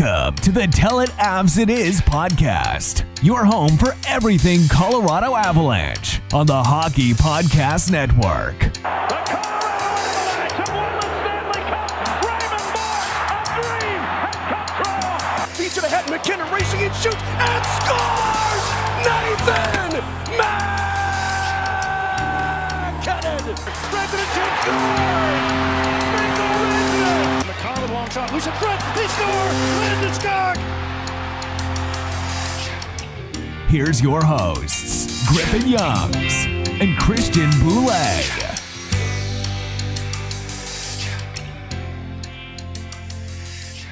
Welcome to the Tell It Avs It Is podcast, your home for everything Colorado Avalanche on the Hockey Podcast Network. MacKinnon racing and shoots and scores! Nathan MacKinnon! Brandon Chip scores. Michael Redmond. McCollum long shot. Loose in front. He scores. Landeskog. Here's your hosts, Griffin Youngs and Christian Boulay.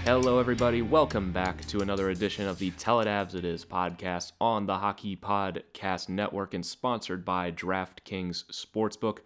Hello, everybody. Welcome back to another edition of the Tell It Avs It Is podcast on the Hockey Podcast Network and sponsored by DraftKings Sportsbook.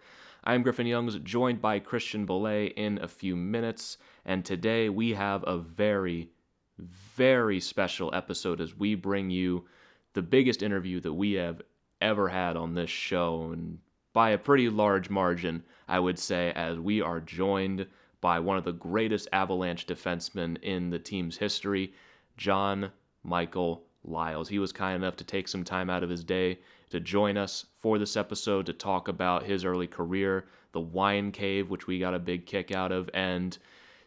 I'm Griffin Youngs, joined by Christian Belay in a few minutes. And today we have a very, very special episode as we bring you the biggest interview that we have ever had on this show. And by a pretty large margin, I would say, as we are joined by one of the greatest Avalanche defensemen in the team's history, John Michael Liles. He was kind enough to take some time out of his day to join us for this episode to talk about his early career, the Wine Cave, which we got a big kick out of, and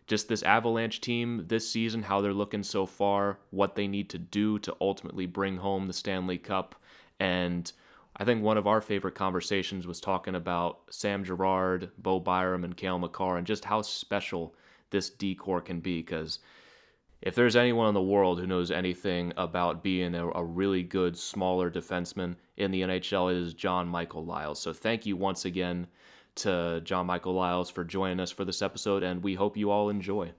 just this Avalanche team this season, how they're looking so far, what they need to do to ultimately bring home the Stanley Cup. And I think one of our favorite conversations was talking about Sam Girard, Bo Byram, and Cale Makar, and just how special this decor can be. Because if there's anyone in the world who knows anything about being a, a really good, smaller defenseman in the NHL, it is John Michael Liles. So thank you once again to John Michael Liles for joining us for this episode, and we hope you all enjoy.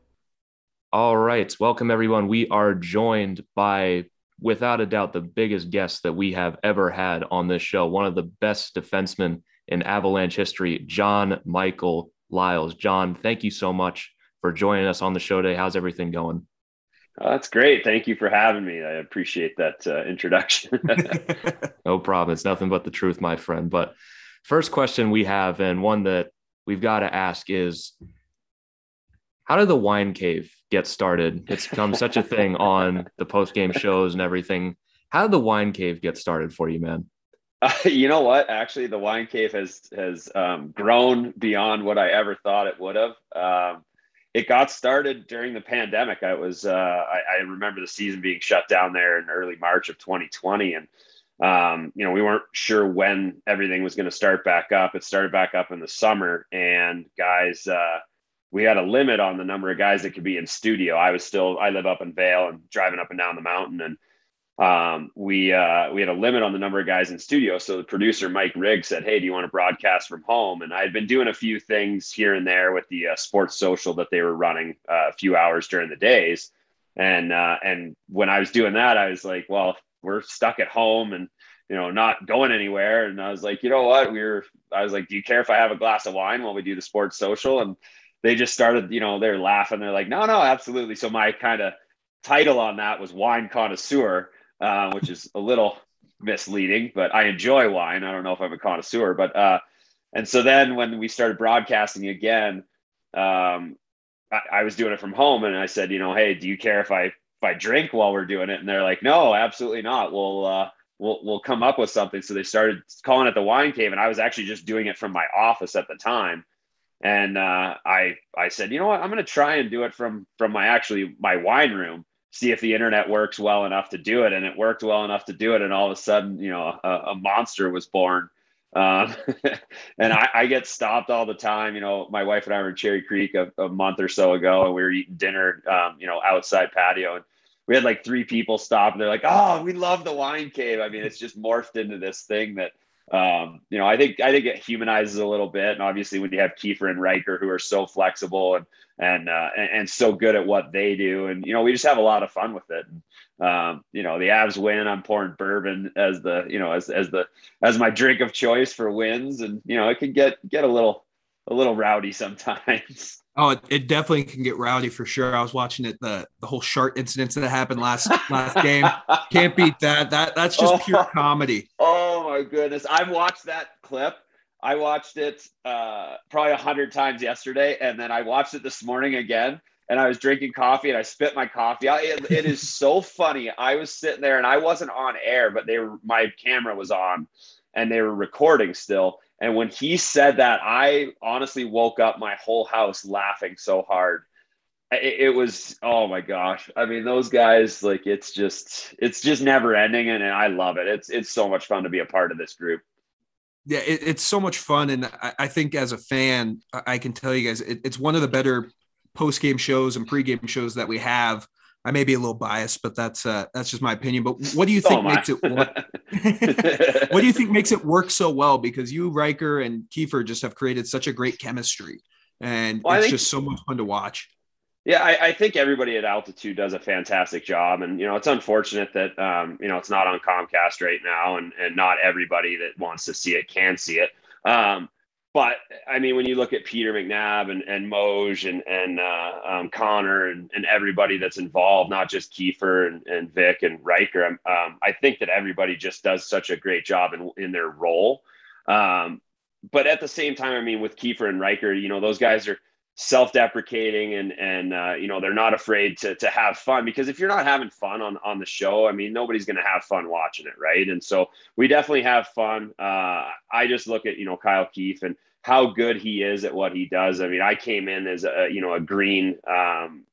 All right, welcome everyone. We are joined by, without a doubt, the biggest guest that we have ever had on this show, one of the best defensemen in Avalanche history, John Michael Liles. John, thank you so much for joining us on the show today. How's everything going? Oh, that's great. Thank you for having me. I appreciate that uh, introduction. no problem. It's nothing but the truth, my friend. But first question we have, and one that we've got to ask is how did the wine cave get started? It's become such a thing on the post game shows and everything. How did the wine cave get started for you, man? Uh, you know what? Actually, the wine cave has has um, grown beyond what I ever thought it would have. Um, it got started during the pandemic. I was uh, I, I, remember the season being shut down there in early March of 2020, and um, you know we weren't sure when everything was going to start back up. It started back up in the summer, and guys, uh, we had a limit on the number of guys that could be in studio. I was still I live up in Vail and driving up and down the mountain, and um, we uh, we had a limit on the number of guys in studio. So the producer Mike Riggs said, "Hey, do you want to broadcast from home?" And I had been doing a few things here and there with the uh, sports social that they were running uh, a few hours during the days. And uh, and when I was doing that, I was like, "Well, we're stuck at home and you know not going anywhere." And I was like, "You know what? We are I was like, "Do you care if I have a glass of wine while we do the sports social?" And they just started, you know, they're laughing. They're like, "No, no, absolutely." So my kind of title on that was wine connoisseur uh, which is a little misleading, but I enjoy wine. I don't know if I'm a connoisseur, but uh, and so then when we started broadcasting again, um, I, I, was doing it from home, and I said, you know, hey, do you care if I if I drink while we're doing it? And they're like, no, absolutely not. We'll uh, we'll we'll come up with something. So they started calling it the wine cave, and I was actually just doing it from my office at the time. And uh, I I said, you know what, I'm going to try and do it from from my actually my wine room, see if the internet works well enough to do it, and it worked well enough to do it. And all of a sudden, you know, a, a monster was born. Um, and I, I, get stopped all the time. You know, my wife and I were in Cherry Creek a, a month or so ago, and we were eating dinner, um, you know, outside patio, and we had like three people stop, and they're like, "Oh, we love the wine cave." I mean, it's just morphed into this thing that um, you know, I think I think it humanizes a little bit, and obviously when you have Kiefer and Riker who are so flexible and and uh, and, and, so good at what they do, and you know, we just have a lot of fun with it. Um, you know, the Avs win. I'm pouring bourbon as the you know as as the as my drink of choice for wins, and you know, it can get get a little a little rowdy sometimes. Oh, it, it, definitely can get rowdy for sure. I was watching it the the whole shark incidents that happened last last game. Can't beat that. That that's just oh, pure comedy. Oh my goodness! I've watched that clip. I watched it uh, probably a hundred times yesterday, and then I watched it this morning again. And I was drinking coffee, and I spit my coffee out. It, it is so funny. I was sitting there, and I wasn't on air, but they were my camera was on, and they were recording still and when he said that, I honestly woke up my whole house laughing so hard. It, it, was oh my gosh. I mean, those guys like it's just it's just never ending, and, and I love it. It's it's so much fun to be a part of this group. Yeah, it, it's so much fun, and I, I, think as a fan, I can tell you guys, it, it's one of the better post game shows and pre game shows that we have. I may be a little biased, but that's uh, that's just my opinion. But what do you think makes it? Work? what do you think makes it work so well? Because you, Riker, and Kiefer just have created such a great chemistry, and well, it's think, just so much fun to watch. Yeah, I, I, think everybody at altitude does a fantastic job, and you know it's unfortunate that um, you know it's not on Comcast right now, and and not everybody that wants to see it can see it. Um, but I mean, when you look at Peter McNab and, and Moj and, and uh, um, Connor and, and everybody that's involved, not just Kiefer and, and Vic and Riker, um, I think that everybody just does such a great job in, in their role. Um, but at the same time, I mean, with Kiefer and Riker, you know, those guys are self-deprecating and and uh, you know they're not afraid to to have fun because if you're not having fun on on the show, I mean, nobody's going to have fun watching it, right? And so we definitely have fun. Uh, I just look at you know Kyle Keefe and how good he is at what he does. I mean, I came in as a you know a green um,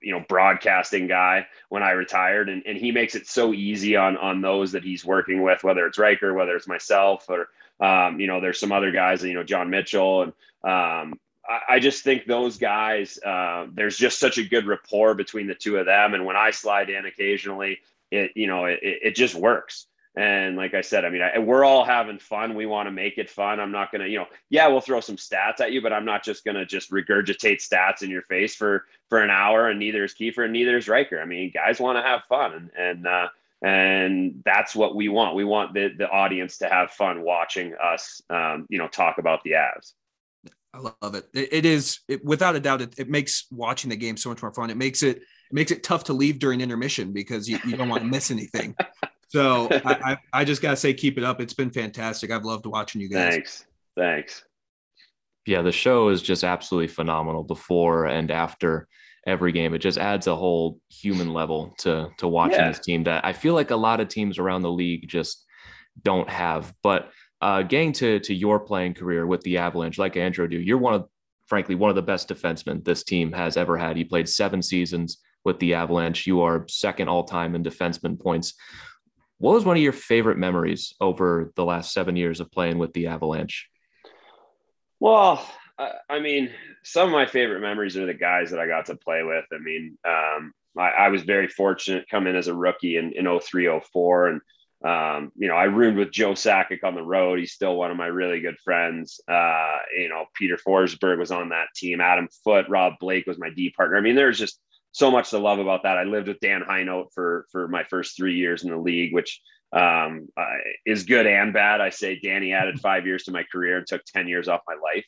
you know broadcasting guy when I retired, and, and he makes it so easy on on those that he's working with, whether it's Riker, whether it's myself, or um, you know, there's some other guys, you know, John Mitchell, and um, I, just think those guys, uh, there's just such a good rapport between the two of them, and when I slide in occasionally, it you know it, it just works. And like I said, I mean, I, we're all having fun. We want to make it fun. I'm not going to, you know, yeah, we'll throw some stats at you, but I'm not just going to just regurgitate stats in your face for for an hour. And neither is Kiefer, and neither is Riker. I mean, guys want to have fun, and and uh, and that's what we want. We want the the audience to have fun watching us, um, you know, talk about the Avs. I love it. It, it is it, without a doubt. It, it makes watching the game so much more fun. It makes it it makes it tough to leave during intermission because you, you don't want to miss anything. So I, I, I, just gotta say, keep it up. It's been fantastic. I've loved watching you guys. Thanks. Thanks. Yeah, the show is just absolutely phenomenal before and after every game. It just adds a whole human level to to watching yeah. this team that I feel like a lot of teams around the league just don't have. But uh, getting to to your playing career with the Avalanche, like Andrew do, you're one of frankly one of the best defensemen this team has ever had. You played seven seasons with the Avalanche. You are second all time in defenseman points. What was one of your favorite memories over the last seven years of playing with the Avalanche? Well, I mean, some of my favorite memories are the guys that I got to play with. I mean, um, I, I, was very fortunate coming in as a rookie in, in 03, 04. And, um, you know, I roomed with Joe Sakic on the road. He's still one of my really good friends. Uh, you know, Peter Forsberg was on that team. Adam Foote, Rob Blake was my D partner. I mean, there's just so much to love about that. I lived with Dan Hinote for for my first three years in the league, which um, uh, is good and bad. I say Danny added five years to my career and took ten years off my life.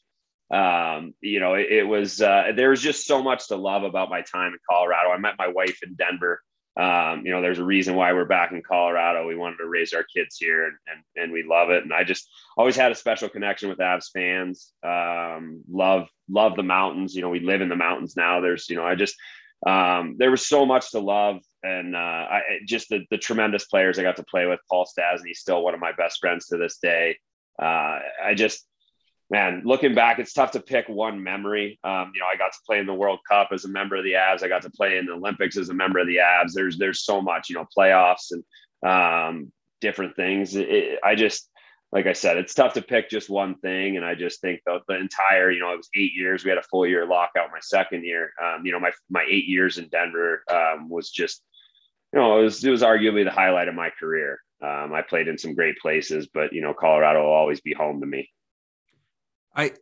Um, you know, it, it was uh, there was just so much to love about my time in Colorado. I met my wife in Denver. Um, you know, there's a reason why we're back in Colorado. We wanted to raise our kids here, and and, and we love it. And I just always had a special connection with Avs fans. Um, love love the mountains. You know, we live in the mountains now. There's you know, I just um, there was so much to love and uh, I, just the, the tremendous players I got to play with. Paul Stastny, still one of my best friends to this day. Uh, I just, man, looking back, it's tough to pick one memory. Um, you know, I got to play in the World Cup as a member of the Avs. I got to play in the Olympics as a member of the Avs. There's there's so much, you know, playoffs and um, different things. It, I just like I said, it's tough to pick just one thing. And I just think the, the entire, you know, it was eight years. We had a full year lockout my second year. Um, you know, my my eight years in Denver um, was just, you know, it was it was arguably the highlight of my career. Um, I played in some great places, but you know, Colorado will always be home to me. I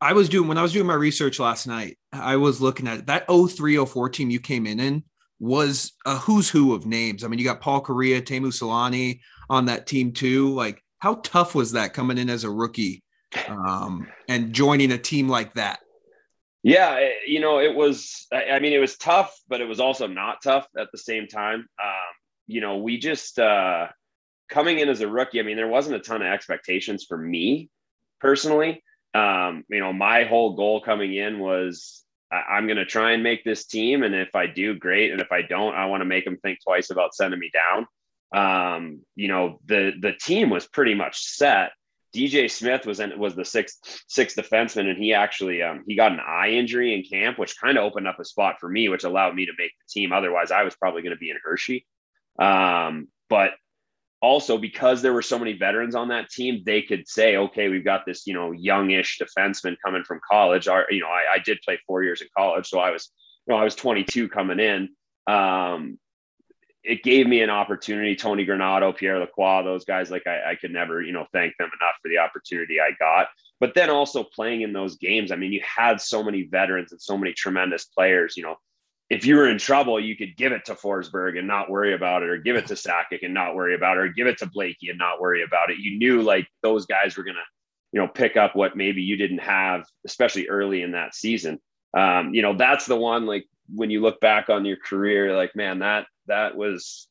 I was doing when I was doing my research last night, I was looking at that 0304 team you came in in was a who's who of names. I mean, you got Paul Kariya, Teemu Selanne on that team too. Like, how tough was that coming in as a rookie um, and joining a team like that? Yeah, you know, it was. I mean, it was tough, but it was also not tough at the same time. Um, you know, we just uh, coming in as a rookie. I mean, there wasn't a ton of expectations for me personally. Um, you know, my whole goal coming in was I- am going to try and make this team. And if I do, great. And if I don't, I want to make them think twice about sending me down. Um, you know, the the team was pretty much set. DJ Smith was in, was the sixth sixth defenseman, and he actually um, he got an eye injury in camp, which kind of opened up a spot for me, which allowed me to make the team. Otherwise, I was probably going to be in Hershey. Um, but also because there were so many veterans on that team, they could say, okay, we've got this, you know, youngish defenseman coming from college. Our, you know, I, I did play four years in college, so I was, you know, I was 22 coming in. Um, it gave me an opportunity. Tony Granato, Pierre Lacroix, those guys, like I, I could never, you know, thank them enough for the opportunity I got. But then also playing in those games, I mean, you had so many veterans and so many tremendous players. You know, if you were in trouble, you could give it to Forsberg and not worry about it, or give it to Sakic and not worry about it, or give it to Blakey and not worry about it. You knew like those guys were gonna, you know, pick up what maybe you didn't have, especially early in that season. Um, you know, that's the one like when you look back on your career, like man, that that was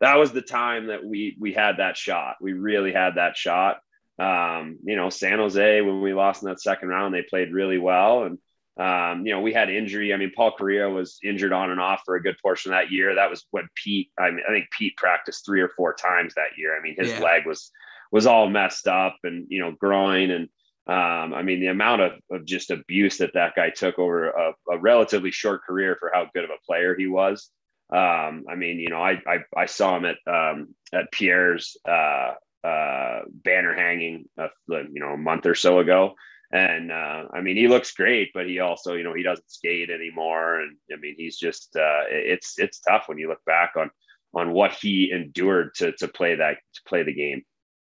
that was the time that we we had that shot. We really had that shot. Um, you know, San Jose when we lost in that second round, they played really well and um, you know, we had injury. I mean, Paul Kariya was injured on and off for a good portion of that year. That was when Pete. I mean, I think Pete practiced three or four times that year. I mean, his yeah. leg was was all messed up, and you know, groin, and um, I mean, the amount of, of just abuse that that guy took over a, a relatively short career for how good of a player he was. Um, I mean, you know, I I, I saw him at um, at Pierre's uh, uh, banner hanging, uh, you know, a month or so ago and uh, I mean, he looks great, but he also, you know, he doesn't skate anymore, and I mean, he's just uh, it's it's tough when you look back on on what he endured to to play that to play the game.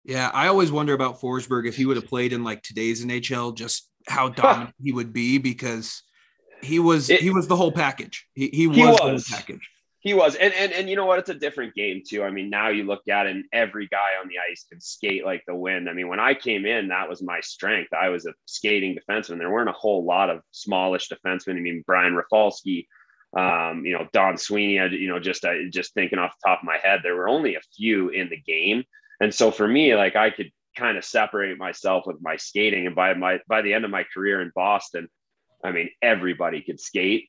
Yeah, I always wonder about Forsberg if he would have played in like today's NHL, just how dominant he would be because he was it, he was the whole package. He, he, was, he was the whole package. He was, and and and you know what? It's a different game too. I mean, now you look at it, and every guy on the ice can skate like the wind. I mean, when I came in, that was my strength. I was a skating defenseman. There weren't a whole lot of smallish defensemen. I mean, Brian Rafalski, um, you know, Don Sweeney. You know, just uh, just thinking off the top of my head, there were only a few in the game, and so for me, like I could kind of separate myself with my skating. And by my by the end of my career in Boston, I mean, everybody could skate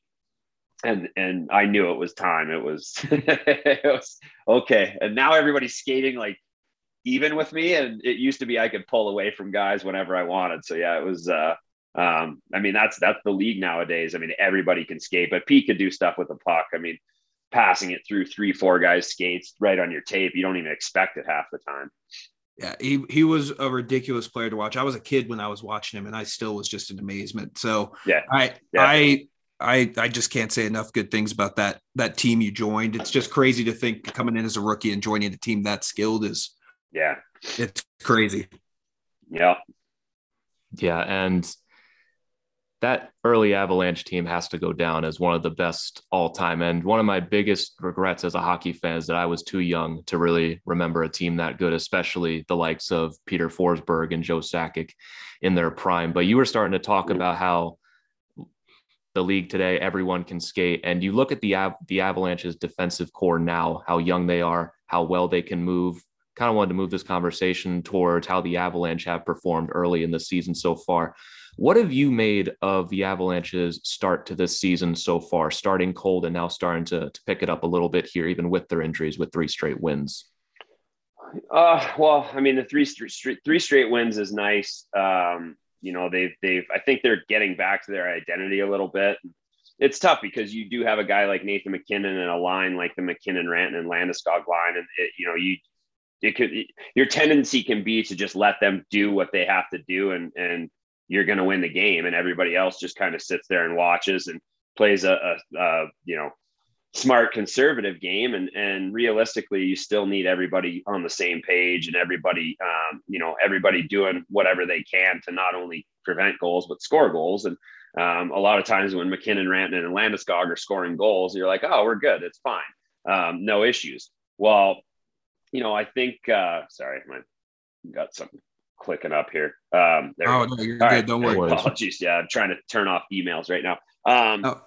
and and I knew it was time. It was it was okay. And now everybody's skating like even with me. And it used to be I could pull away from guys whenever I wanted. So yeah, it was uh um I mean that's that's the league nowadays. I mean everybody can skate, but Pete could do stuff with the puck. I mean passing it through three, four guys skates right on your tape. You don't even expect it half the time. Yeah, he, he was a ridiculous player to watch. I was a kid when I was watching him, and I still was just in amazement. So yeah, I yeah. I I I just can't say enough good things about that that team you joined. It's just crazy to think coming in as a rookie and joining a team that skilled is yeah, it's crazy. Yeah. Yeah, and that early Avalanche team has to go down as one of the best all time. And one of my biggest regrets as a hockey fan is that I was too young to really remember a team that good, especially the likes of Peter Forsberg and Joe Sakic in their prime. But you were starting to talk mm-hmm. about how the league today. Everyone can skate, and you look at the Av- the Avalanche's defensive core now, how young they are, how well they can move. Kind of wanted to move this conversation towards how the Avalanche have performed early in the season so far. What have you made of the Avalanche's start to this season so far, starting cold and now starting to, to pick it up a little bit here, even with their injuries, with three straight wins? Uh, well, I mean, the three, straight wins is nice. Um, you know, they've they've I think they're getting back to their identity a little bit. It's tough because you do have a guy like Nathan MacKinnon and a line like the MacKinnon, Rantanen, and Landeskog line, and it, you know you it could your tendency can be to just let them do what they have to do, and and you're going to win the game, and everybody else just kind of sits there and watches and plays a, a, a you know smart conservative game and and realistically you still need everybody on the same page and everybody um, you know everybody doing whatever they can to not only prevent goals but score goals and um, a lot of times when MacKinnon, Rantanen, and Landeskog are scoring goals, you're like, oh, we're good. It's fine. Um, no issues. Well, you know, I think, uh, sorry, I got something clicking up here. Um, there oh, no, you're good. Right. Don't worry. Apologies. Yeah, I'm trying to turn off emails right now. Um, oh.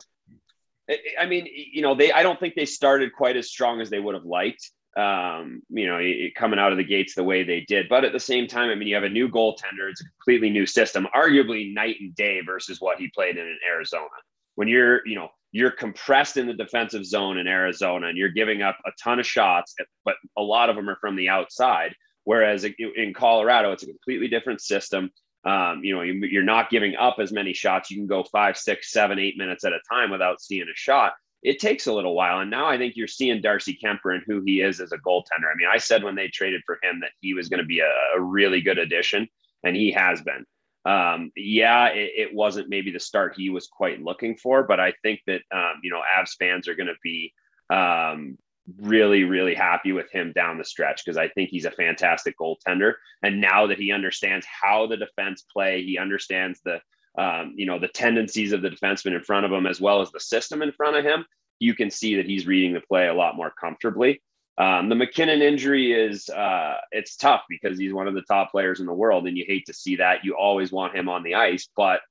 I mean, you know, they I don't think they started quite as strong as they would have liked. Um, you know, coming out of the gates the way they did. But at the same time, I mean, you have a new goaltender. It's a completely new system, arguably night and day versus what he played in, in Arizona. When you're, you know, you're compressed in the defensive zone in Arizona and you're giving up a ton of shots, but a lot of them are from the outside. Whereas in Colorado, it's a completely different system. Um, you know, you're not giving up as many shots. You can go five, six, seven, eight minutes at a time without seeing a shot. It takes a little while. And now I think you're seeing Darcy Kuemper and who he is as a goaltender. I mean, I said when they traded for him that he was going to be a, a, really good addition, and he has been. Um, yeah, it, it, wasn't maybe the start he was quite looking for, but I think that, um, you know, Avs fans are going to be um, really, really happy with him down the stretch because I think he's a fantastic goaltender. And now that he understands how the defense play, he understands the um, you know the tendencies of the defenseman in front of him as well as the system in front of him. You can see that he's reading the play a lot more comfortably. Um, the MacKinnon injury is uh, it's tough because he's one of the top players in the world, and you hate to see that. You always want him on the ice, but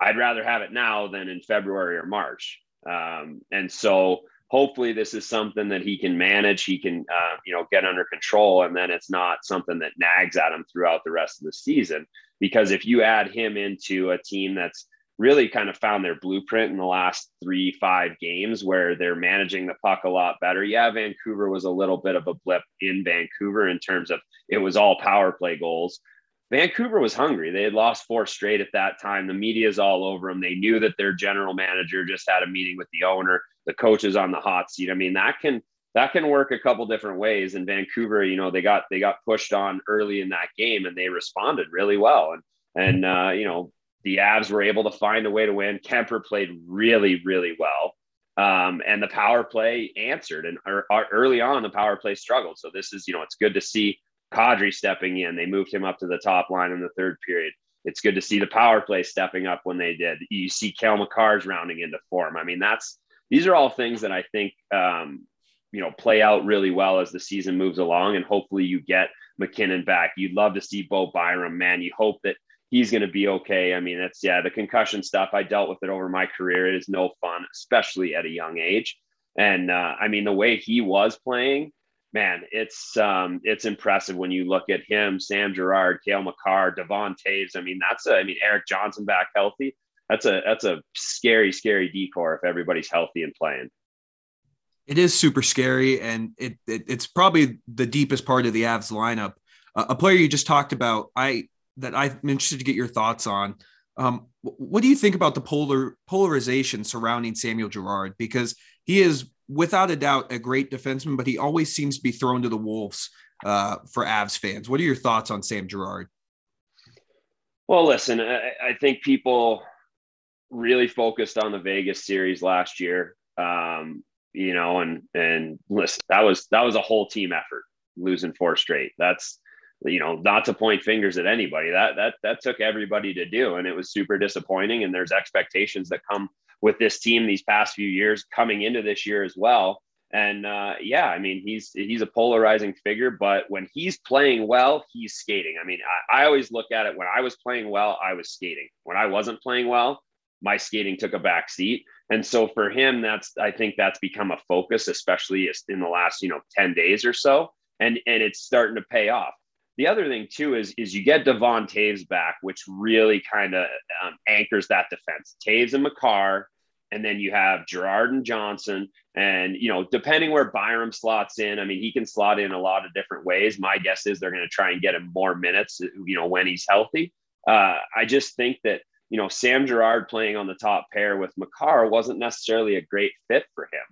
I'd rather have it now than in February or March. Um, and so hopefully this is something that he can manage he can uh, you know get under control and then it's not something that nags at him throughout the rest of the season. Because if you add him into a team that's really kind of found their blueprint in the last three five games where they're managing the puck a lot better yeah vancouver was a little bit of a blip in vancouver in terms of it was all power play goals Vancouver was hungry. They had lost four straight at that time. The media's all over them. They knew that their general manager just had a meeting with the owner. The coach is on the hot seat. I mean, that can that can work a couple different ways. In Vancouver, you know, they got they got pushed on early in that game and they responded really well. And and uh, you know, the Avs were able to find a way to win. Kuemper played really, really well. Um, and the power play answered. And early on, the power play struggled. So this is, you know, it's good to see Kadri stepping in. They moved him up to the top line in the third period. It's good to see the power play stepping up when they did. You see Cale Makar's rounding into form. I mean, that's these are all things that I think um, you know play out really well as the season moves along, and hopefully you get MacKinnon back. You'd love to see Bo Byram, man. You hope that he's going to be okay. I mean, that's yeah, the concussion stuff. I dealt with it over my career. It is no fun, especially at a young age. And uh, I mean, the way he was playing, man, it's um, it's impressive when you look at him, Sam Girard, Cale Makar, Devon Toews. I mean, that's a, I mean, Erik Johnson back healthy. That's a that's a scary, scary decor if everybody's healthy and playing. It is super scary, and it, it it's probably the deepest part of the Avs lineup. Uh, a player you just talked about, I that I'm interested to get your thoughts on. Um, what do you think about the polar polarization surrounding Samuel Girard? Because he is without a doubt a great defenseman, but he always seems to be thrown to the wolves uh, for Avs fans. What are your thoughts on Sam Girard? Well, listen, I, I, think people really focused on the Vegas series last year. Um, you know, and and listen, that was that was a whole team effort, losing four straight. That's you know, not to point fingers at anybody. That that that took everybody to do, and it was super disappointing. And there's expectations that come with this team these past few years coming into this year as well. And uh, yeah, I mean, he's he's a polarizing figure, but when he's playing well, he's skating. I mean, I, I always look at it when I was playing well, I was skating. When I wasn't playing well, my skating took a back seat. And so for him, that's I think that's become a focus, especially in the last you know ten days or so, and and it's starting to pay off. The other thing too is is you get Devon Toews back, which really kind of um, anchors that defense. Toews and Makar, and then you have Girard and Johnson, and you know depending where Byram slots in, I mean he can slot in a lot of different ways. My guess is they're going to try and get him more minutes, you know, when he's healthy. uh, I just think that you know Sam Girard playing on the top pair with Makar wasn't necessarily a great fit for him.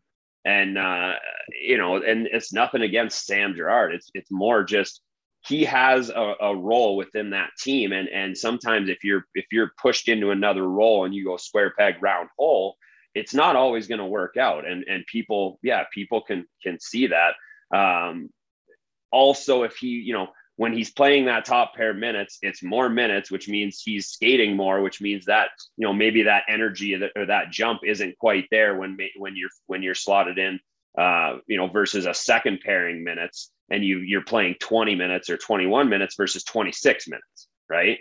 And uh, you know, and it's nothing against Sam Girard. It's it's more just he has a, a, role within that team. And and sometimes if you're if you're pushed into another role and you go square peg round hole it's not always going to work out. And and people yeah people can can see that. Um also if he you know when he's playing that top pair minutes it's more minutes which means he's skating more which means that you know maybe that energy or that, jump isn't quite there when when you're when you're slotted in uh you know versus a second pairing minutes and you you're playing 20 minutes or 21 minutes versus 26 minutes, right?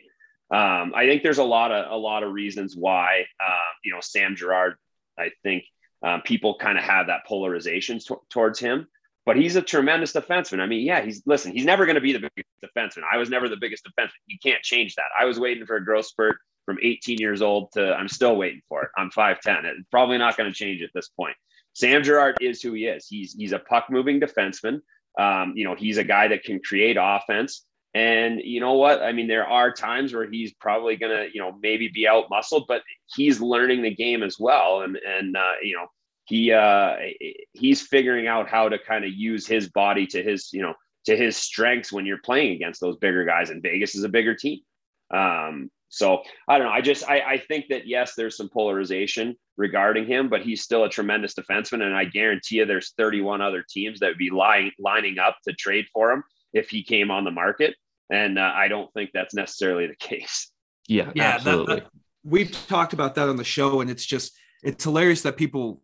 Um, I think there's a lot of a lot of reasons why uh, you know Sam Girard. I think um, people kind of have that polarization t- towards him, but he's a tremendous defenseman. I mean, yeah, he's listen. He's never going to be the biggest defenseman. I was never the biggest defenseman. You can't change that. I was waiting for a growth spurt from 18 years old to I'm still waiting for it. I'm 5'10. It's probably not going to change at this point. Sam Girard is who he is. He's he's a puck moving defenseman. Um, you know, he's a guy that can create offense. And you know what? I mean, there are times where he's probably gonna, you know, maybe be out muscled, but he's learning the game as well. And and uh, you know, he uh, he's figuring out how to kind of use his body to his, you know, to his strengths when you're playing against those bigger guys. And Vegas is a bigger team. Um, so I don't know. I just I, I think that yes, there's some polarization regarding him, but he's still a tremendous defenseman, and I guarantee you, there's 31 other teams that would be lying, lining up to trade for him if he came on the market, and uh, I don't think that's necessarily the case. Yeah, yeah, absolutely. That, that, we've talked about that on the show, and it's just it's hilarious that people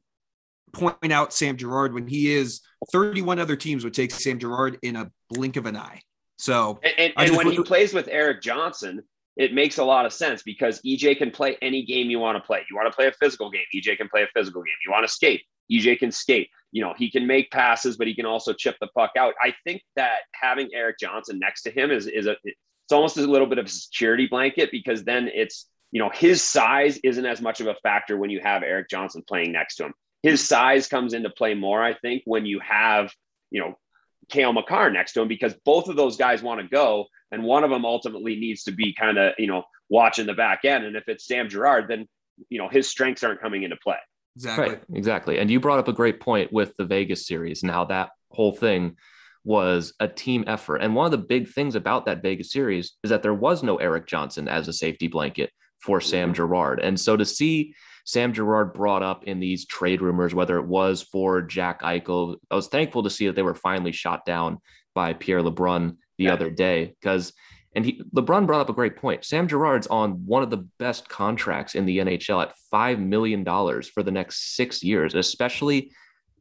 point out Sam Girard when he is 31 other teams would take Sam Girard in a blink of an eye. So and, and, and when he plays with Erik Johnson, it makes a lot of sense because EJ can play any game you want to play. You want to play a physical game, EJ can play a physical game. You want to skate, EJ can skate. You know, he can make passes, but he can also chip the puck out. I think that having Erik Johnson next to him is is a it's almost a little bit of a security blanket because then it's you know his size isn't as much of a factor when you have Erik Johnson playing next to him. His size comes into play more, I think, when you have you know Cale Makar next to him because both of those guys want to go, and one of them ultimately needs to be kind of you know watching the back end. And if it's Sam Girard, then you know his strengths aren't coming into play. Exactly. Right, exactly. And you brought up a great point with the Vegas series and how that whole thing was a team effort. And one of the big things about that Vegas series is that there was no Erik Johnson as a safety blanket for Sam mm-hmm. And so to see Sam Girard brought up in these trade rumors, whether it was for Jack Eichel, I was thankful to see that they were finally shot down by Pierre LeBrun the yeah. other day because and he LeBrun brought up a great point. Sam Girard's on one of the best contracts in the NHL at five million dollars for the next six years, especially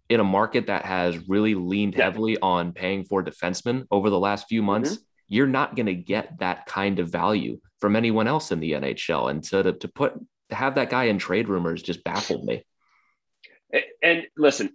in a market that has really leaned yeah. heavily on paying for defensemen over the last few months. Mm-hmm. You're not going to get that kind of value from anyone else in the NHL. And to, to put have that guy in trade rumors just baffled me. And listen,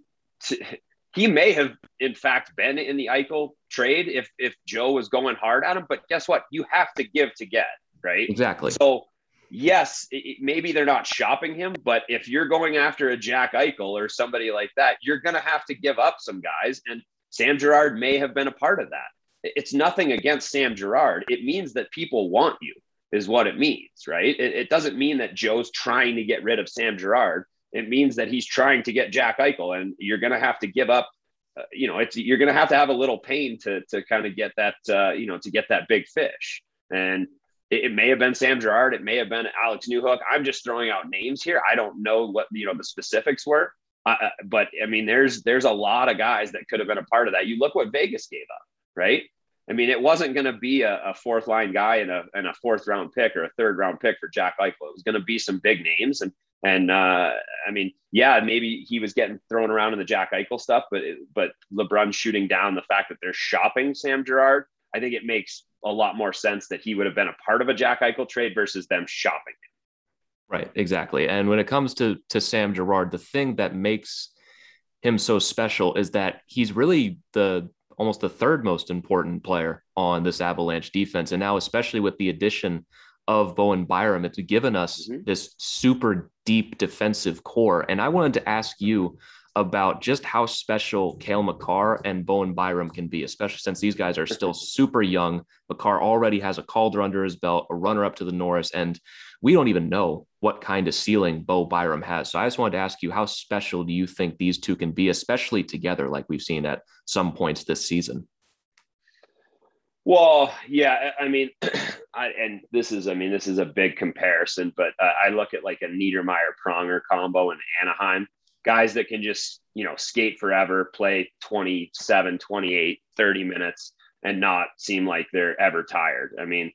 he may have in fact been in the Eichel trade if if Joe was going hard at him. But guess what? You have to give to get, right? Exactly. So yes, it, maybe they're not shopping him, but if you're going after a Jack Eichel or somebody like that, you're going to have to give up some guys. And Sam Girard may have been a part of that. It's nothing against Sam Girard. It means that people want you, is what it means, right? It, it doesn't mean that Joe's trying to get rid of Sam Girard it means that he's trying to get Jack Eichel, and you're going to have to give up. Uh, you know, it's you're going to have to have a little pain to to kind of get that uh, you know to get that big fish. And it, it, may have been Sam Girard, it may have been Alex Newhook. I'm just throwing out names here. I don't know what you know the specifics were, uh, uh, but I mean, there's there's a lot of guys that could have been a part of that. You look what Vegas gave up, right? I mean, it wasn't going to be a, a, fourth line guy and a, and a fourth round pick or a third round pick for Jack Eichel. It was going to be some big names. And and uh, I mean, yeah, maybe he was getting thrown around in the Jack Eichel stuff, but but LeBrun shooting down the fact that they're shopping Sam Girard, I think it makes a lot more sense that he would have been a part of a Jack Eichel trade versus them shopping. Right, exactly. And when it comes to to Sam Girard, the thing that makes him so special is that he's really the almost the third most important player on this Avalanche defense, and now especially with the addition of Bowen Byram. It's given us mm-hmm. this super deep defensive core. And I wanted to ask you about just how special Cale Makar and Bowen Byram can be, especially since these guys are still super young. Makar already has a Calder under his belt, a runner up to the Norris, and we don't even know what kind of ceiling Bo Byram has. So I just wanted to ask you, how special do you think these two can be, especially together, like we've seen at some points this season? Well, yeah, I mean, I, and this is, I mean, this is a big comparison, but uh, I look at like a Niedermayer Pronger combo in Anaheim, guys that can just, you know, skate forever, play 27, 28, 30 minutes and not seem like they're ever tired. I mean,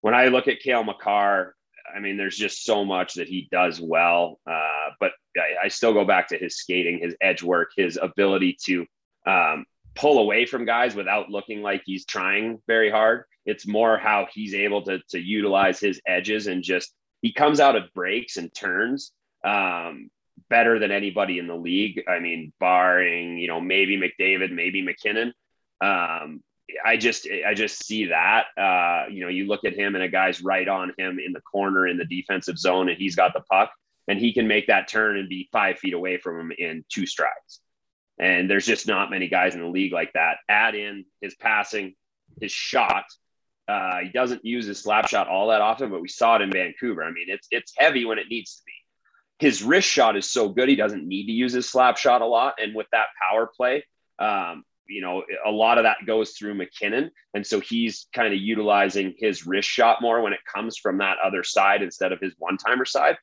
when I look at Cale Makar, I mean, there's just so much that he does well. Uh, but I, I, still go back to his skating, his edge work, his ability to um, pull away from guys without looking like he's trying very hard. It's more how he's able to, to utilize his edges and just he comes out of breaks and turns um, better than anybody in the league. I mean, barring, you know, maybe McDavid, maybe MacKinnon. Um, I just I just see that. Uh, you know, you look at him and a guy's right on him in the corner in the defensive zone, and he's got the puck, and he can make that turn and be five feet away from him in two strides. And there's just not many guys in the league like that. Add in his passing, his shot. Uh, he doesn't use his slap shot all that often, but we saw it in Vancouver. I mean, it's it's heavy when it needs to be. His wrist shot is so good; he doesn't need to use his slap shot a lot. And with that power play, um, you know, a lot of that goes through MacKinnon. And so he's kind of utilizing his wrist shot more when it comes from that other side instead of his one timer side.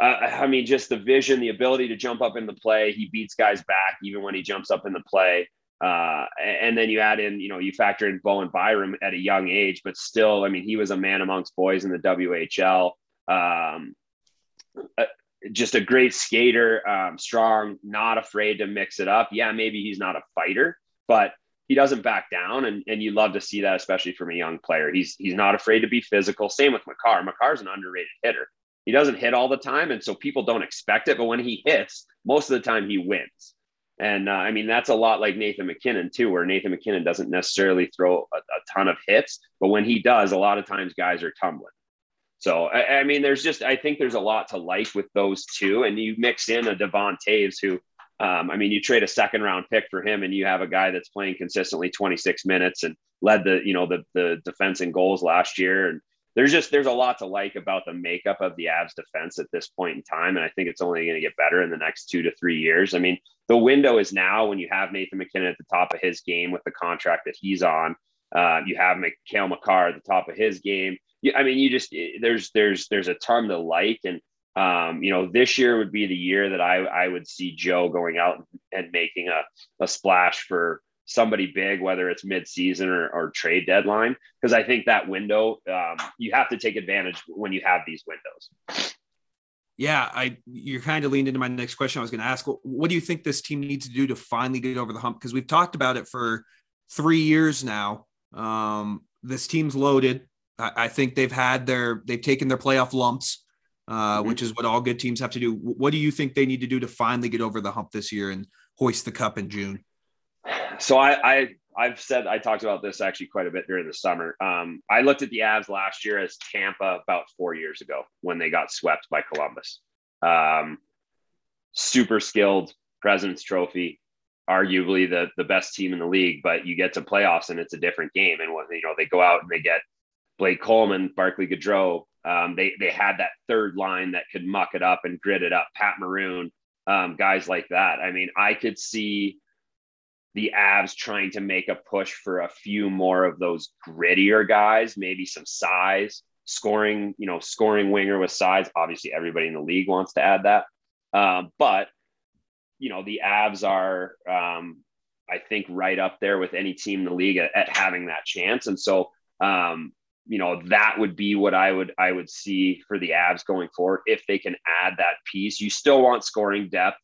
Uh, I mean, just the vision, the ability to jump up in the play. He beats guys back even when he jumps up in the play. Uh, and then you add in, you know, you factor in Bowen Byram at a young age, but still, I mean, he was a man amongst boys in the WHL. Um, uh, just a great skater, um, strong, not afraid to mix it up. Yeah, maybe he's not a fighter, but he doesn't back down, and and you love to see that, especially from a young player. He's he's not afraid to be physical. Same with Makar. Makar's an underrated hitter. He doesn't hit all the time, and so people don't expect it. But when he hits, most of the time he wins. And uh, I mean, that's a lot like Nathan MacKinnon, too, where Nathan MacKinnon doesn't necessarily throw a, a ton of hits, but when he does, a lot of times guys are tumbling. So I, I, mean, there's just I think there's a lot to like with those two, and you mix in a Devon Toews who, um, I mean, you trade a second round pick for him, and you have a guy that's playing consistently 26 minutes and led the you know the the defense in goals last year, and there's just there's a lot to like about the makeup of the Avs defense at this point in time, and I think it's only going to get better in the next two to three years. I mean, the window is now when you have Nathan MacKinnon at the top of his game with the contract that he's on. Uh, you have Cale Makar at the top of his game I mean, you just eh, there's there's there's a ton to like, and um, you know, this year would be the year that I I would see Joe going out and making a a splash for somebody big, whether it's mid-season or, or trade deadline, because I think that window um, you have to take advantage when you have these windows. Yeah, I you're kind of leaned into my next question. I was going to ask, what do you think this team needs to do to finally get over the hump? Because we've talked about it for three years now. Um, this team's loaded. I, think they've had their they've taken their playoff lumps, uh, mm-hmm. which is what all good teams have to do. What do you think they need to do to finally get over the hump this year and hoist the cup in June? So I, I I've said I talked about this actually quite a bit during the summer. Um, I looked at the Avs last year as Tampa about four years ago when they got swept by Columbus. Um, super skilled President's Trophy, arguably the the best team in the league. But you get to playoffs and it's a different game. And when you know they go out and they get Blake Coleman, Barclay Goodrow. Um, they they had that third line that could muck it up and grit it up. Pat Maroon, um, guys like that. I mean, I could see the Avs trying to make a push for a few more of those grittier guys, maybe some size, scoring, you know, scoring winger with size. Obviously, everybody in the league wants to add that, um, but you know, the Avs are, um, I think, right up there with any team in the league at, at having that chance, and so. Um, you know that would be what I would I would see for the Avs going forward if they can add that piece. You still want scoring depth,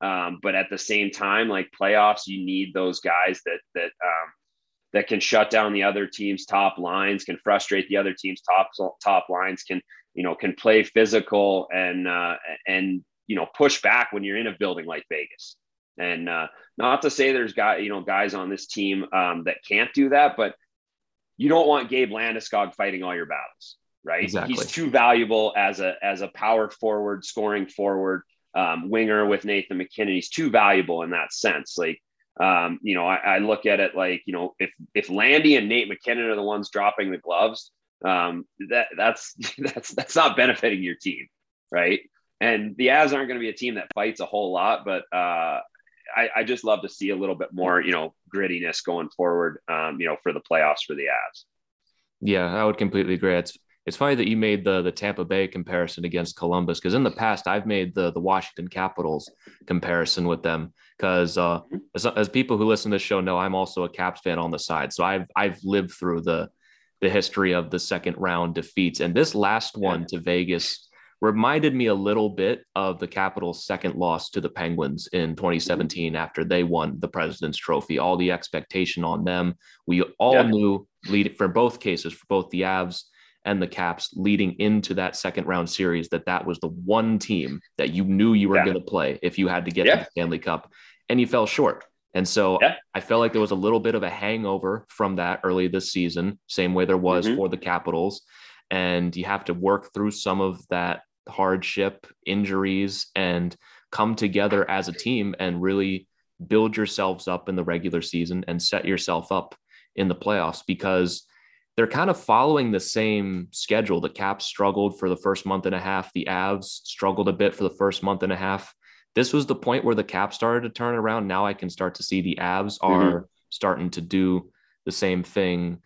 um, but at the same time, like playoffs, you need those guys that that um, that can shut down the other team's top lines, can frustrate the other team's top top lines, can you know can play physical and uh, and you know push back when you're in a building like Vegas. And uh, not to say there's guy you know guys on this team um, that can't do that, but you don't want Gabe Landeskog fighting all your battles, right? Exactly. He's too valuable as a as a power forward, scoring forward. um, winger with Nathan MacKinnon. He's too valuable in that sense. Like, um, you know, I, I, look at it like, you know, if if Landy and Nate MacKinnon are the ones dropping the gloves, um, that that's that's that's not benefiting your team, right? And the Avs aren't going to be a team that fights a whole lot, but uh, I, I, just love to see a little bit more, you know, grittiness going forward, um, you know, for the playoffs for the Avs. Yeah, I would completely agree. It's it's funny that you made the the Tampa Bay comparison against Columbus because in the past I've made the the Washington Capitals comparison with them because uh, mm-hmm. as, as people who listen to this show know I'm also a Caps fan on the side, so I've I've lived through the the history of the second round defeats and this last one to Vegas reminded me a little bit of the Capitals' second loss to the Penguins in 2017 after they won the President's Trophy. All the expectation on them, we all yeah. knew lead for both cases for both the Avs and the Caps leading into that second round series that that was the one team that you knew you were yeah. going to play if you had to get yeah. to the Stanley Cup and you fell short. And so yeah. I felt like there was a little bit of a hangover from that early this season, same way there was mm-hmm. for the Capitals. And you have to work through some of that hardship, injuries, and come together as a team and really build yourselves up in the regular season and set yourself up in the playoffs because they're kind of following the same schedule. The Caps struggled for the first month and a half. The Avs struggled a bit for the first month and a half. This was the point where the Caps started to turn around. Now I can start to see the Avs mm-hmm. are mm-hmm. starting to do the same thing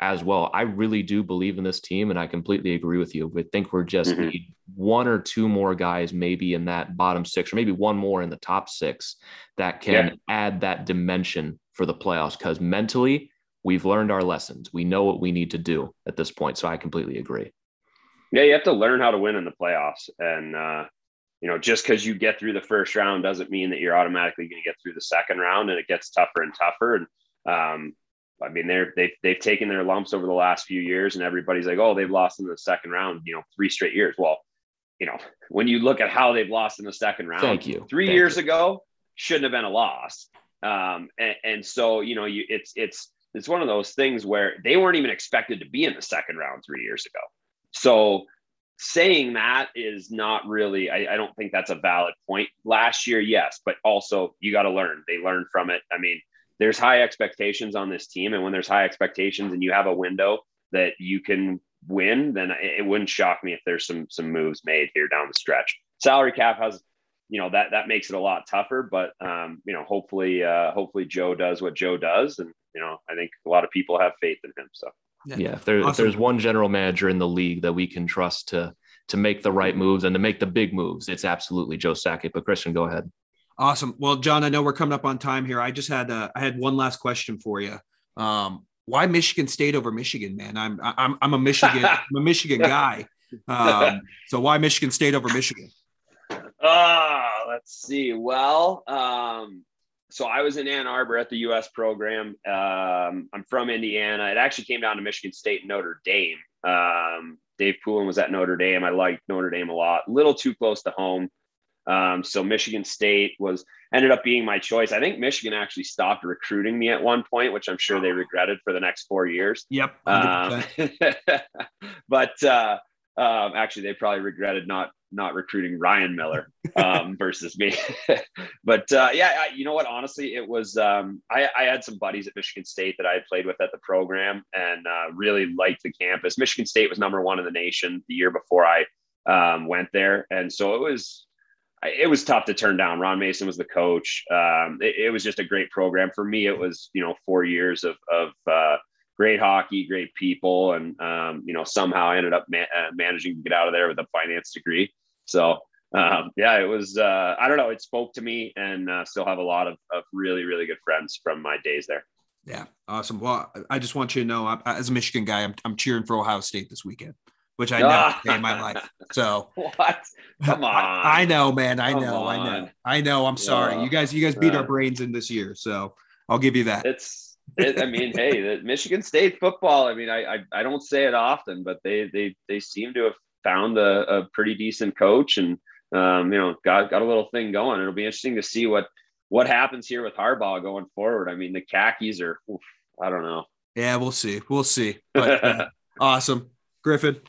as well. I really do believe in this team, and I completely agree with you. I think we're just mm-hmm. need one or two more guys, maybe in that bottom six, or maybe one more in the top six that can yeah. add that dimension for the playoffs. Because mentally, we've learned our lessons. We know what we need to do at this point. So I completely agree. Yeah, you have to learn how to win in the playoffs. And, uh, you know, just because you get through the first round doesn't mean that you're automatically going to get through the second round and it gets tougher and tougher. And, um, I mean, they're, they've, they've taken their lumps over the last few years and everybody's like, oh, they've lost in the second round, you know, three straight years. Well, you know, when you look at how they've lost in the second round, thank you. Three Thank years you. ago shouldn't have been a loss. Um, and, and so, you know, you, it's, it's, it's one of those things where they weren't even expected to be in the second round three years ago. So saying that is not really, I, I don't think that's a valid point. Last year, yes, but also you got to learn. They learned from it. I mean, there's high expectations on this team. And when there's high expectations and you have a window that you can win, then it, it wouldn't shock me if there's some some moves made here down the stretch. Salary cap has you know that that makes it a lot tougher but um, you know hopefully uh, hopefully joe does what joe does and you know i think a lot of people have faith in him so yeah, yeah if, there, awesome. if there's one general manager in the league that we can trust to to make the right moves and to make the big moves it's absolutely joe sakic but christian go ahead awesome well john i know we're coming up on time here i just had uh, i had one last question for you um, why michigan state over michigan man i'm i'm, I'm a michigan i'm a michigan guy um, so why michigan state over michigan Ah, let's see. Well, um, so I was in Ann Arbor at the U.S. program. Um, I'm from Indiana. It actually came down to Michigan State, and Notre Dame. Um, Dave Poulin was at Notre Dame. I liked Notre Dame a lot. A little too close to home. Um, so Michigan State was ended up being my choice. I think Michigan actually stopped recruiting me at one point, which I'm sure they regretted for the next four years. Yep. Um, but uh, um, actually, they probably regretted not not recruiting Ryan Miller um, versus me. but uh, yeah, I, you know what? Honestly, it was um, I, I, had some buddies at Michigan State that I had played with at the program and uh, really liked the campus. Michigan State was number one in the nation the year before I um, went there, and so it was it was tough to turn down. Ron Mason was the coach. Um, it, it, was just a great program for me. It was you know four years of of uh, great hockey, great people, and um, you know somehow I ended up ma- uh, managing to get out of there with a finance degree. So um, yeah, it was uh, I don't know, it spoke to me, and uh, still have a lot of, of really really good friends from my days there. Yeah, awesome. Well, I just want you to know, I, as a Michigan guy, I'm, I'm cheering for Ohio State this weekend, which I never in my life. So what? Come on. I, I know, man. I Come know. On. I know. I know. I'm sorry. Yeah. You guys, you guys beat our brains in this year, so I'll give you that. It's it, I mean, hey, the Michigan State football. I mean, I, I, I don't say it often, but they they they seem to have found a, a pretty decent coach and um, you know got got a little thing going. It'll be interesting to see what what happens here with Harbaugh going forward. I mean, the khakis are oof, I don't know. Yeah, we'll see. We'll see. But uh, awesome, Griffin.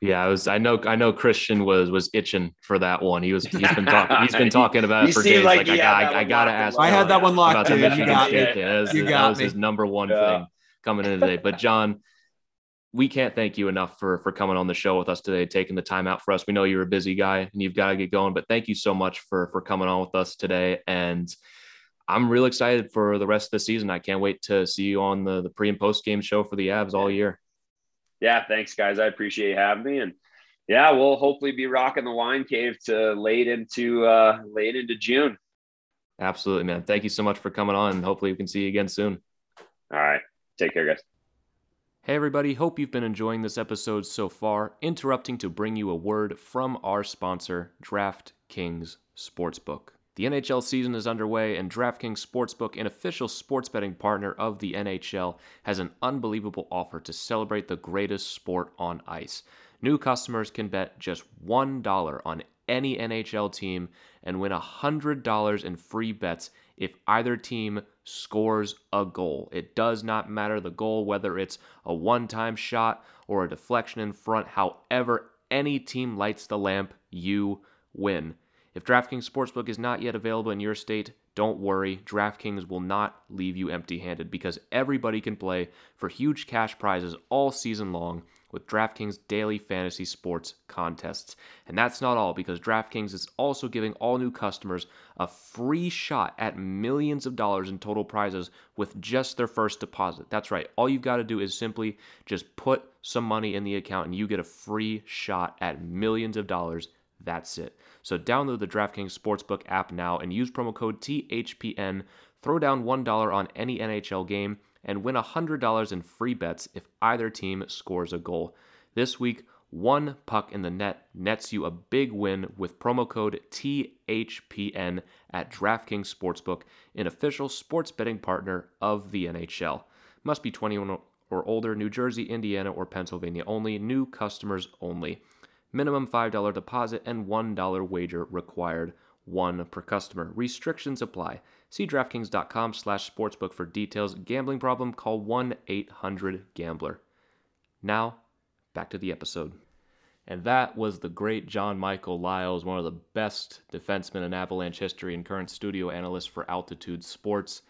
Yeah, I was. I know. I know. Christian was was itching for that one. He was. He's been talking. He's been talking about it for days. like Like, he I, got, that I, one gotta ask. I had that one locked, about the dude. You Michigan got State me. thing. That was, You that was his number one Yeah. thing coming in today. But John, we can't thank you enough for for coming on the show with us today, taking the time out for us. We know you're a busy guy and you've got to get going, but thank you so much for for coming on with us today. And I'm real excited for the rest of the season. I can't wait to see you on the the pre and post game show for the Avs all year. Yeah, thanks, guys. I appreciate you having me, and yeah, we'll hopefully be rocking the wine cave to late into uh late into June. Absolutely, man. Thank you so much for coming on. and Hopefully, we can see you again soon. All right, take care, guys. Hey, everybody. Hope you've been enjoying this episode so far. Interrupting to bring you a word from our sponsor, DraftKings Sportsbook. The NHL season is underway, and DraftKings Sportsbook, an official sports betting partner of the NHL, has an unbelievable offer to celebrate the greatest sport on ice. New customers can bet just $1 on any NHL team and win $100 in free bets if either team scores a goal. It does not matter the goal, whether it's a one time shot or a deflection in front. However, any team lights the lamp, you win. If DraftKings Sportsbook is not yet available in your state, don't worry. DraftKings will not leave you empty handed because everybody can play for huge cash prizes all season long with DraftKings daily fantasy sports contests. And that's not all because DraftKings is also giving all new customers a free shot at millions of dollars in total prizes with just their first deposit. That's right. All you've got to do is simply just put some money in the account and you get a free shot at millions of dollars. That's it. So download the DraftKings Sportsbook app now and use promo code THPN. Throw down $1 on any NHL game and win $100 in free bets if either team scores a goal. This week, one puck in the net nets you a big win with promo code THPN at DraftKings Sportsbook, an official sports betting partner of the NHL. Must be 21 or older, New Jersey, Indiana, or Pennsylvania only, new customers only. Minimum $5 deposit and $1 wager required, one per customer. Restrictions apply. See DraftKings.com slash sportsbook for details. Gambling problem? Call 1-800-GAMBLER. Now, back to the episode. And that was the great John Michael Liles, one of the best defensemen in Avalanche history and current studio analyst for Altitude Sports.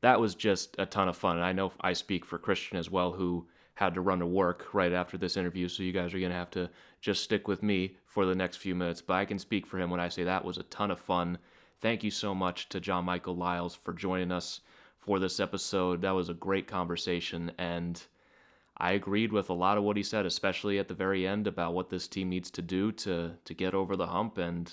That was just a ton of fun. And I know I speak for Christian as well, who had to run to work right after this interview. So you guys are going to have to just stick with me for the next few minutes. But I can speak for him when I say that was a ton of fun. Thank you so much to John Michael Liles for joining us for this episode. That was a great conversation. And I agreed with a lot of what he said, especially at the very end about what this team needs to do to to get over the hump. And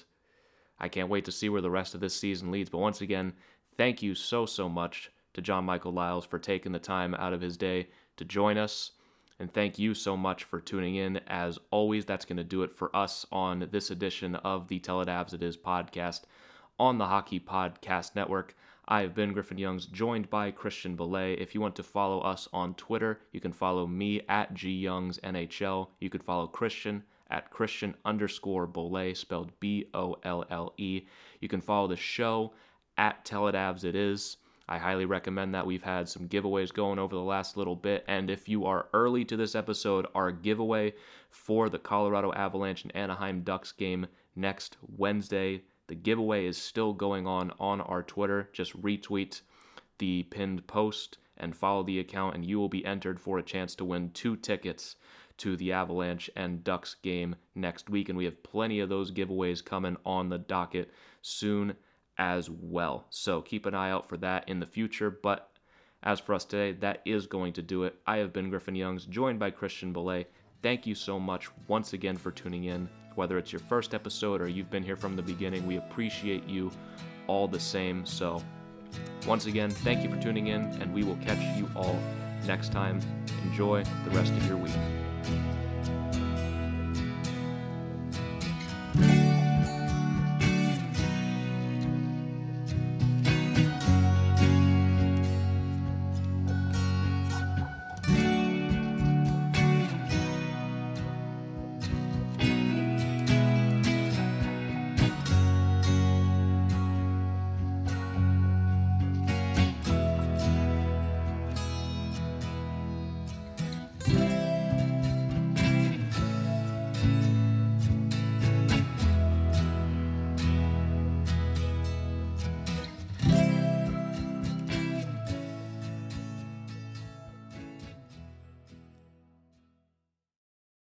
I can't wait to see where the rest of this season leads. But once again, thank you so so much to John Michael Liles for taking the time out of his day to join us. And thank you so much for tuning in. As always, that's going to do it for us on this edition of the Tell It Is podcast on the Hockey Podcast Network. I have been Griffin Youngs, joined by Christian Bolle. If you want to follow us on Twitter, you can follow me at GYoungsNHL. You could follow Christian at Christian underscore Bolle, spelled B O L L E. You can follow the show at Tell It Is. I highly recommend that. We've had some giveaways going over the last little bit. And if you are early to this episode, our giveaway for the Colorado Avalanche and Anaheim Ducks game next Wednesday, the giveaway is still going on on our Twitter. Just retweet the pinned post and follow the account, and you will be entered for a chance to win two tickets to the Avalanche and Ducks game next week. And we have plenty of those giveaways coming on the docket soon as well. So keep an eye out for that in the future. But as for us today, that is going to do it. I have been Griffin Youngs, joined by Christian Bolle. Thank you so much once again for tuning in. Whether it's your first episode or you've been here from the beginning, we appreciate you all the same. So, once again, thank you for tuning in, and we will catch you all next time. Enjoy the rest of your week.